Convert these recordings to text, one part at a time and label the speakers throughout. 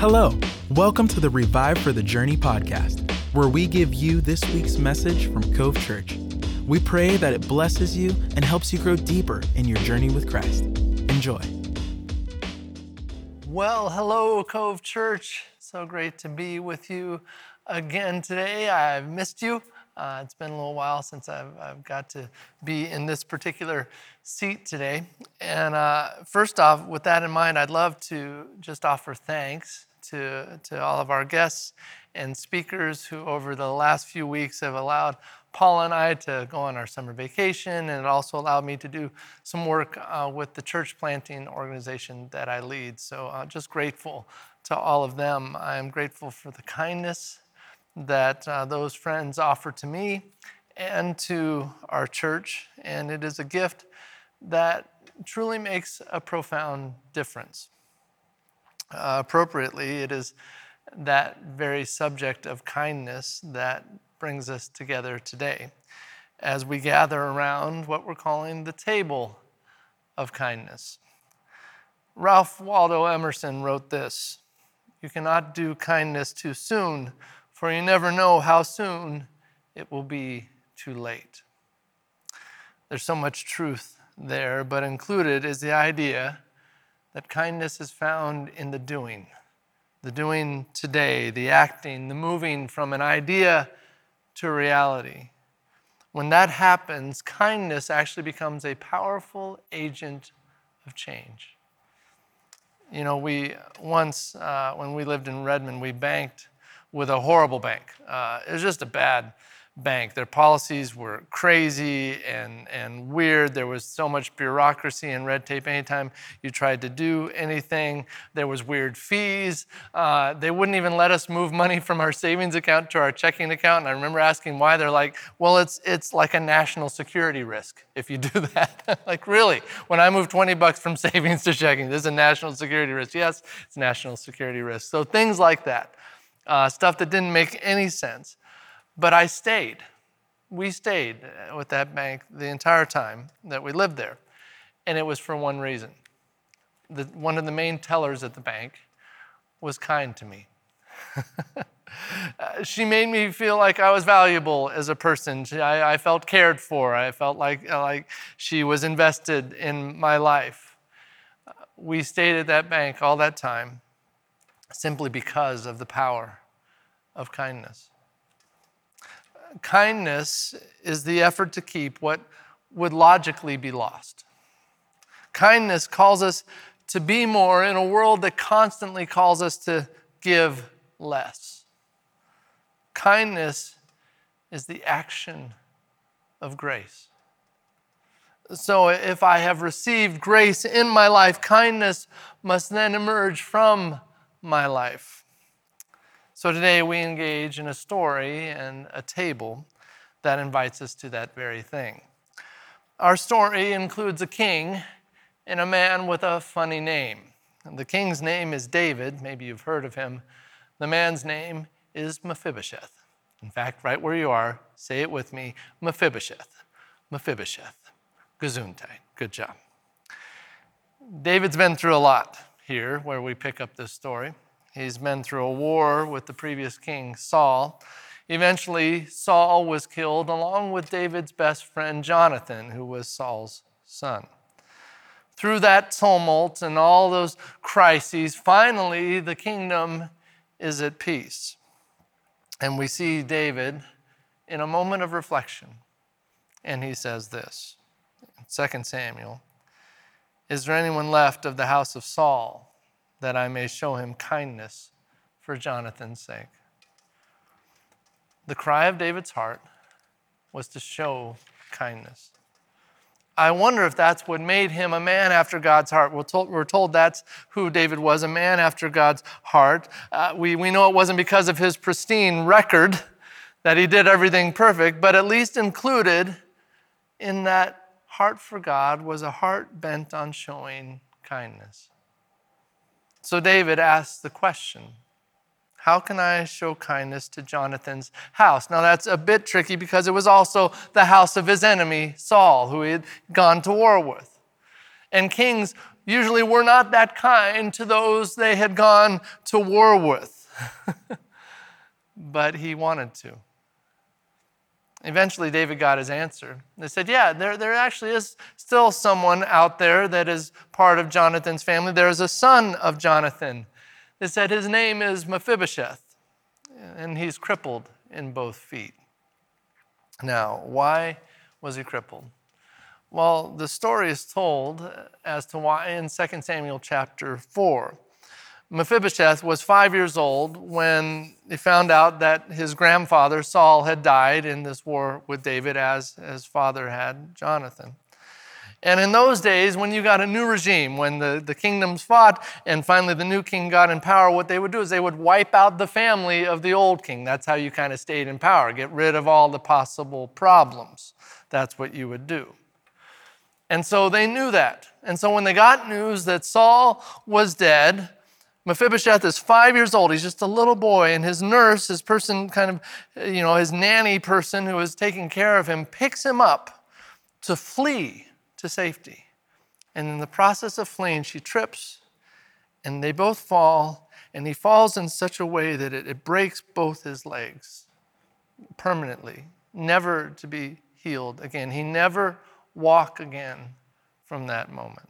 Speaker 1: Hello, welcome to the Revive for the Journey podcast, where we give you this week's message from Cove Church. We pray that it blesses you and helps you grow deeper in your journey with Christ. Enjoy.
Speaker 2: Well, hello, Cove Church. So great to be with you again today. I've missed you. Uh, it's been a little while since I've, I've, got to be in this particular seat today. And uh, first off, with that in mind, I'd love to just offer thanks to, to all of our guests and speakers who, over the last few weeks, have allowed Paul and I to go on our summer vacation, and it also allowed me to do some work uh, with the church planting organization that I lead. So, uh, just grateful to all of them. I am grateful for the kindness that uh, those friends offer to me and to our church. And it is a gift that truly makes a profound difference. Uh, appropriately, it is that very subject of kindness that brings us together today as we gather around what we're calling the table of kindness. Ralph Waldo Emerson wrote this You cannot do kindness too soon for you never know how soon it will be too late. There's so much truth there, but included is the idea that kindness is found in the doing. The doing today, the acting, the moving from an idea to reality. When that happens, kindness actually becomes a powerful agent of change. You know, we once, uh, when we lived in Redmond, we banked with a horrible bank. Uh, it was just a bad bank. Their policies were crazy and, and weird. There was so much bureaucracy and red tape. Anytime you tried to do anything, there was weird fees. Uh, they wouldn't even let us move money from our savings account to our checking account. And I remember asking why. They're like, well, it's, it's like a national security risk if you do that. like, really? When I move 20 bucks from savings to checking, this is a national security risk. Yes, it's national security risk. So things like that uh, stuff that didn't make any sense. But I stayed. We stayed uh, with that bank the entire time that we lived there. And it was for one reason. The, one of the main tellers at the bank was kind to me. Uh, she made me feel like I was valuable as a person. She, I, I, felt cared for. I felt like, uh, like she was invested in my life. We stayed at that bank all that time simply because of the power of kindness. Kindness is the effort to keep what would logically be lost. Kindness calls us to be more in a world that constantly calls us to give less. Kindness is the action of grace. So, if I have received grace in my life, kindness must then emerge from my life. So today we engage in a story and a table that invites us to that very thing. Our story includes a king and a man with a funny name. The king's name is David, maybe you've heard of him. The man's name is Mephibosheth. In fact, right where you are, say it with me Mephibosheth. Mephibosheth. Gesundheit. Good job. David's been through a lot here where we pick up this story. He's been through a war with the previous king, Saul. Eventually, Saul was killed along with David's best friend, Jonathan, who was Saul's son. Through that tumult and all those crises, finally the kingdom is at peace. And we see David in a moment of reflection, and he says this 2 Samuel Is there anyone left of the house of Saul? That I may show him kindness for Jonathan's sake. The cry of David's heart was to show kindness. I wonder if that's what made him a man after God's heart. We're told, we're told that's who David was, a man after God's heart. Uh, we, we know it wasn't because of his pristine record that he did everything perfect, but at least included in that heart for God was a heart bent on showing kindness. So David asks the question How can I show kindness to Jonathan's house? Now that's a bit tricky because it was also the house of his enemy, Saul, who he had gone to war with. And kings usually were not that kind to those they had gone to war with. but he wanted to. Eventually, David got his answer. They said, Yeah, there, there actually is still someone out there that is part of Jonathan's family. There is a son of Jonathan. They said his name is Mephibosheth, and he's crippled in both feet. Now, why was he crippled? Well, the story is told as to why in 2 Samuel chapter 4. Mephibosheth was five years old when he found out that his grandfather Saul had died in this war with David, as his father had Jonathan. And in those days, when you got a new regime, when the, the kingdoms fought and finally the new king got in power, what they would do is they would wipe out the family of the old king. That's how you kind of stayed in power, get rid of all the possible problems. That's what you would do. And so they knew that. And so when they got news that Saul was dead, Mephibosheth is five years old. He's just a little boy, and his nurse, his person, kind of, uh, you know, his nanny person who is taking care of him, picks him up to flee to safety. And in the process of fleeing, she trips, and they both fall, and he falls in such a way that it, it breaks both his legs permanently, never to be healed again. He never walk again from that moment.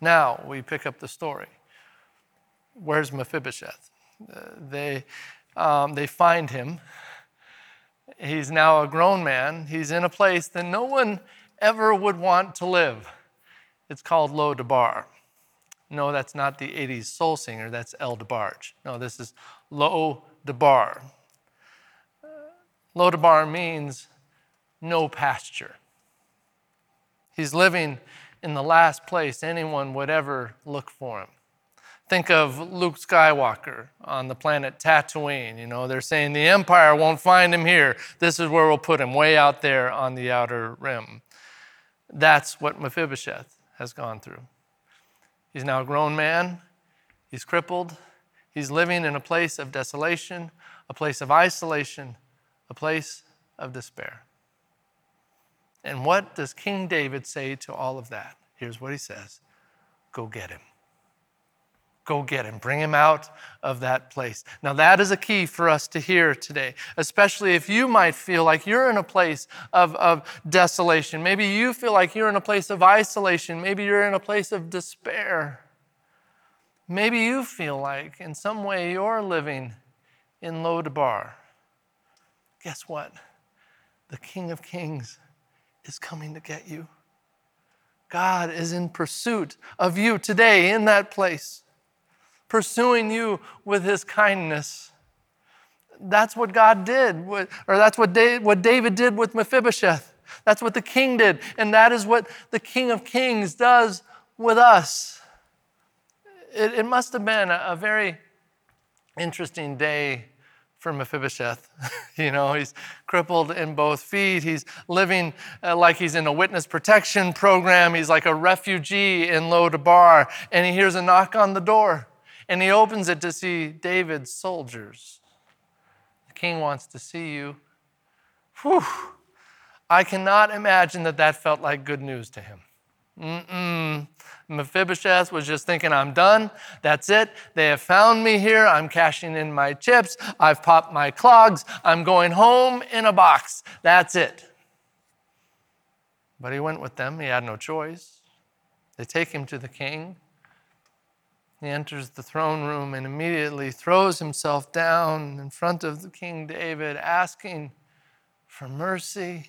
Speaker 2: Now we pick up the story where's Mephibosheth? Uh, they, um, they find him. He's now a grown man. He's in a place that no one ever would want to live. It's called Lo Debar. No, that's not the 80s soul singer, that's El DeBarge. No, this is Lo Debar. Lo Debar means no pasture. He's living in the last place anyone would ever look for him. Think of Luke Skywalker on the planet Tatooine. You know, they're saying the Empire won't find him here. This is where we'll put him, way out there on the outer rim. That's what Mephibosheth has gone through. He's now a grown man. He's crippled. He's living in a place of desolation, a place of isolation, a place of despair. And what does King David say to all of that? Here's what he says Go get him. Go get him. Bring him out of that place. Now, that is a key for us to hear today, especially if you might feel like you're in a place of, of desolation. Maybe you feel like you're in a place of isolation. Maybe you're in a place of despair. Maybe you feel like in some way you're living in Lo Debar. Guess what? The King of Kings is coming to get you. God is in pursuit of you today in that place pursuing you with his kindness. That's what God did, or that's what David did with Mephibosheth. That's what the king did, and that is what the King of Kings does with us. It, it must have been a, very interesting day for Mephibosheth. you know, he's crippled in both feet. He's living uh, like he's in a witness protection program. He's like a refugee in Lo Debar, and he hears a knock on the door and he opens it to see David's soldiers. The king wants to see you. Whew. I cannot imagine that that felt like good news to him. Mm-mm. Mephibosheth was just thinking, I'm done. That's it. They have found me here. I'm cashing in my chips. I've popped my clogs. I'm going home in a box. That's it. But he went with them. He had no choice. They take him to the king. He enters the throne room and immediately throws himself down in front of King David, asking for mercy.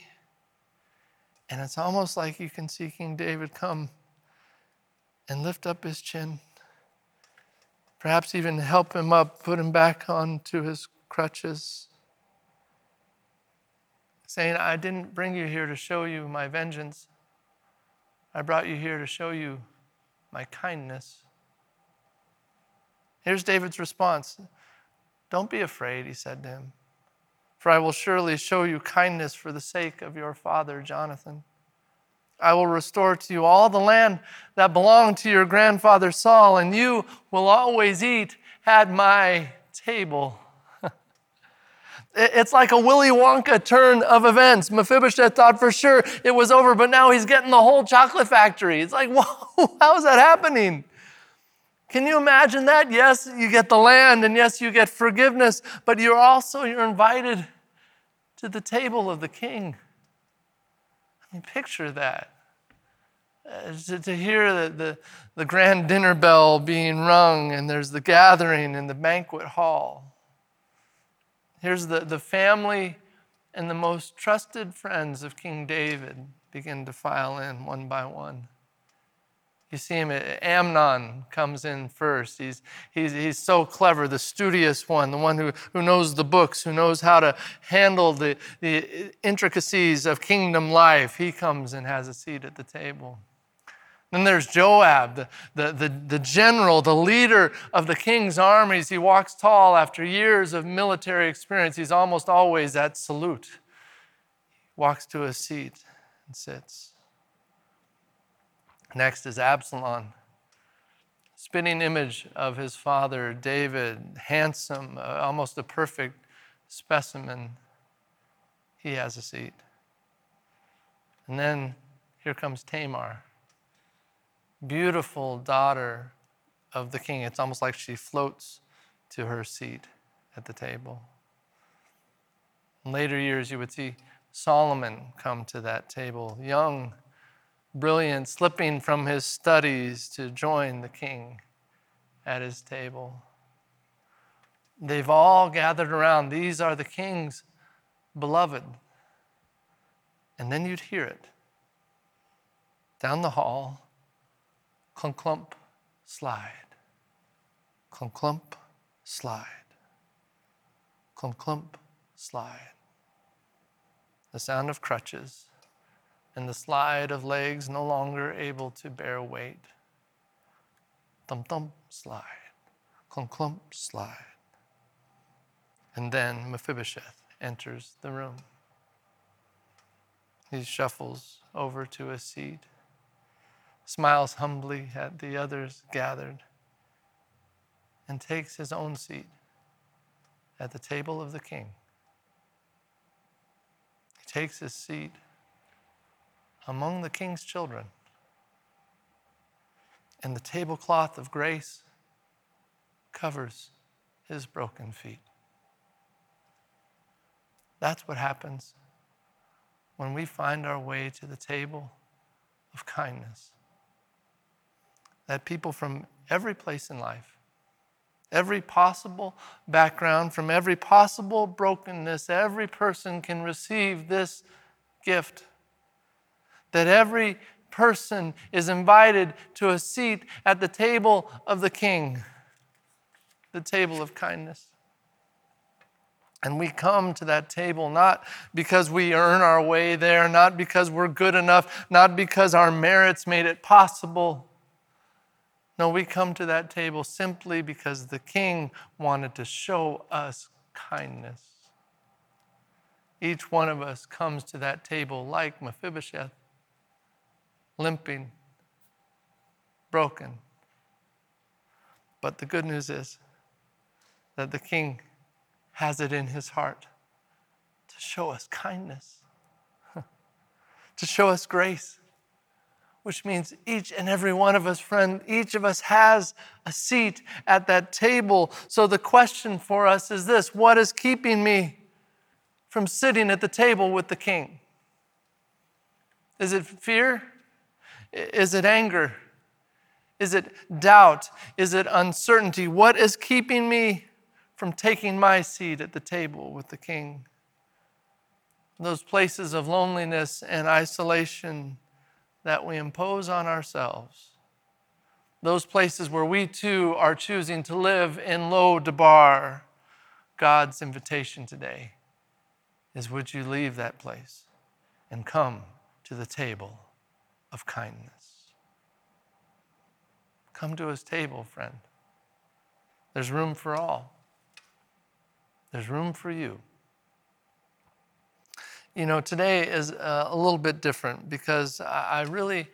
Speaker 2: And it's almost like you can see King David come and lift up his chin, perhaps even help him up, put him back onto his crutches, saying, I didn't bring you here to show you my vengeance. I brought you here to show you my kindness. Here's David's response Don't be afraid, he said to him, for I will surely show you kindness for the sake of your father, Jonathan. I will restore to you all the land that belonged to your grandfather Saul, and you will always eat at my table. It's like a Willy Wonka turn of events. Mephibosheth thought for sure it was over, but now he's getting the whole chocolate factory. It's like, whoa, how is that happening? Can you imagine that? Yes, you get the land, and yes, you get forgiveness, but you're also you're invited to the table of the king. I mean, picture that. Uh, to, to, hear the, the, the grand dinner bell being rung, and there's the gathering in the banquet hall. Here's the, the family and the most trusted friends of King David begin to file in one by one. You see him, Amnon comes in first. He's, he's, he's so clever, the studious one, the one who, who knows the books, who knows how to handle the, the intricacies of kingdom life. He comes and has a seat at the table. Then there's Joab, the, the, the, the, general, the leader of the king's armies. He walks tall after years of military experience. He's almost always at salute. Walks to a seat and sits. Next is Absalom, spitting image of his father David, handsome, uh, almost a perfect specimen. He has a seat. And then here comes Tamar beautiful daughter of the king. It's almost like she floats to her seat at the table. In later years, you would see Solomon come to that table, young, brilliant, slipping from his studies to join the king at his table. They've all gathered around. These are the king's beloved. And then you'd hear it down the hall Clunk, clump, slide. Clunk, clump, slide. Clunk, clump, slide. The sound of crutches and the slide of legs no longer able to bear weight. Thump, thump, slide. clump clump, slide. And then Mephibosheth enters the room. He shuffles over to a seat smiles humbly at the others gathered, and takes his own seat at the table of the king. He takes his seat among the king's children, and the tablecloth of grace covers his broken feet. That's what happens when we find our way to the table of kindness that people from every place in life, every possible background, from every possible brokenness, every person can receive this gift. That every person is invited to a seat at the table of the King, the table of kindness. And we come to that table not because we earn our way there, not because we're good enough, not because our merits made it possible no, we come to that table simply because the king wanted to show us kindness. Each one of us comes to that table like Mephibosheth, limping, broken. But the good news is that the king has it in his heart to show us kindness, to show us grace which means each and every one of us, friend, each of us has a seat at that table. So the question for us is this What is keeping me from sitting at the table with the king? Is it fear? Is it anger? Is it doubt? Is it uncertainty? What is keeping me from taking my seat at the table with the king? Those places of loneliness and isolation that we impose on ourselves. Those places where we too are choosing to live in Lo Debar. God's invitation today is would you leave that place and come to the table of kindness? Come to his table, friend. There's room for all. There's room for you you know, today is uh, a little bit different because I really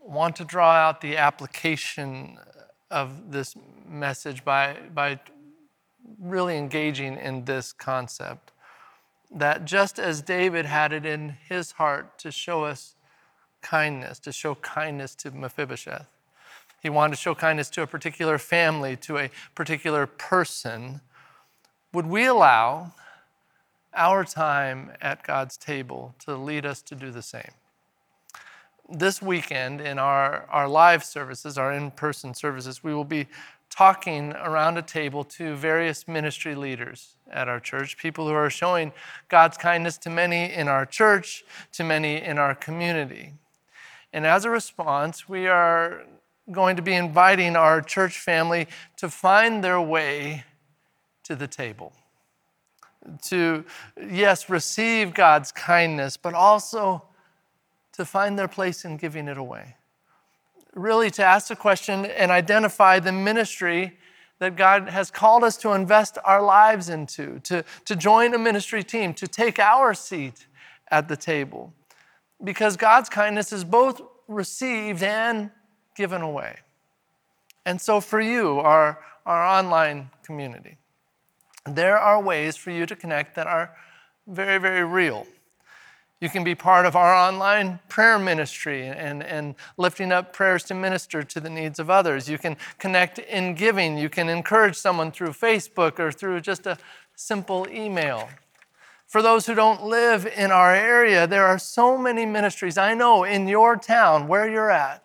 Speaker 2: want to draw out the application of this message by, by really engaging in this concept. that just as David had it in his heart to show us kindness, to show kindness to Mephibosheth, he wanted to show kindness to a particular family, to a particular person. Would we allow our time at God's table to lead us to do the same? This weekend, in our, our live services, our in person services, we will be talking around a table to various ministry leaders at our church, people who are showing God's kindness to many in our church, to many in our community. And as a response, we are going to be inviting our church family to find their way to the table. To, yes, receive God's kindness, but also to find their place in giving it away really to ask the question and identify the ministry that God has called us to invest our lives into, to, to join a ministry team, to take our seat at the table. Because God's kindness is both received and given away. And so, for you, our, our online community, there are ways for you to connect that are very, very real. You can be part of our online prayer ministry and, and lifting up prayers to minister to the needs of others. You can connect in giving. You can encourage someone through Facebook or through just a simple email. For those who don't live in our area, there are so many ministries I know in your town where you're at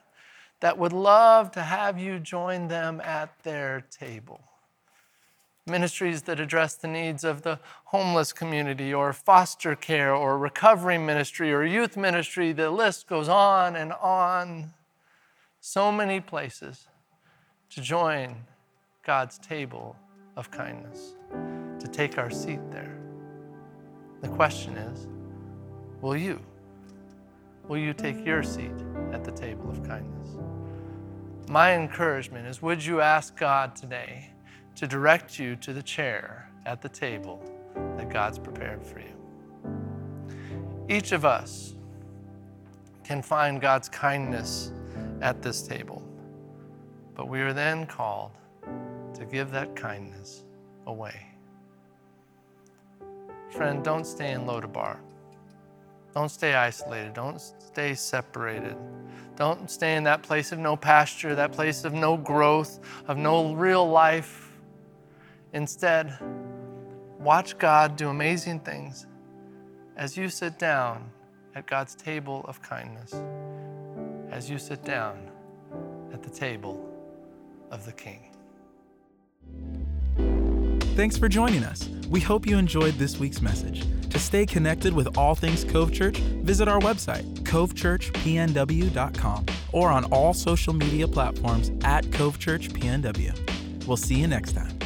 Speaker 2: that would love to have you join them at their table ministries that address the needs of the homeless community or foster care or recovery ministry or youth ministry. The list goes on and on. So many places to join God's table of kindness, to take our seat there. The question is will you? Will you take your seat at the table of kindness? My encouragement is would you ask God today? to direct you to the chair at the table that God's prepared for you. Each of us can find God's kindness at this table, but we are then called to give that kindness away. Friend, don't stay in Lo Debar. Don't stay isolated. Don't stay separated. Don't stay in that place of no pasture, that place of no growth, of no real life Instead, watch God do amazing things as you sit down at God's table of kindness, as you sit down at the table of the King.
Speaker 1: Thanks for joining us. We hope you enjoyed this week's message. To stay connected with all things Cove Church, visit our website, covechurchpnw.com, or on all social media platforms at Cove Church PNW. We'll see you next time.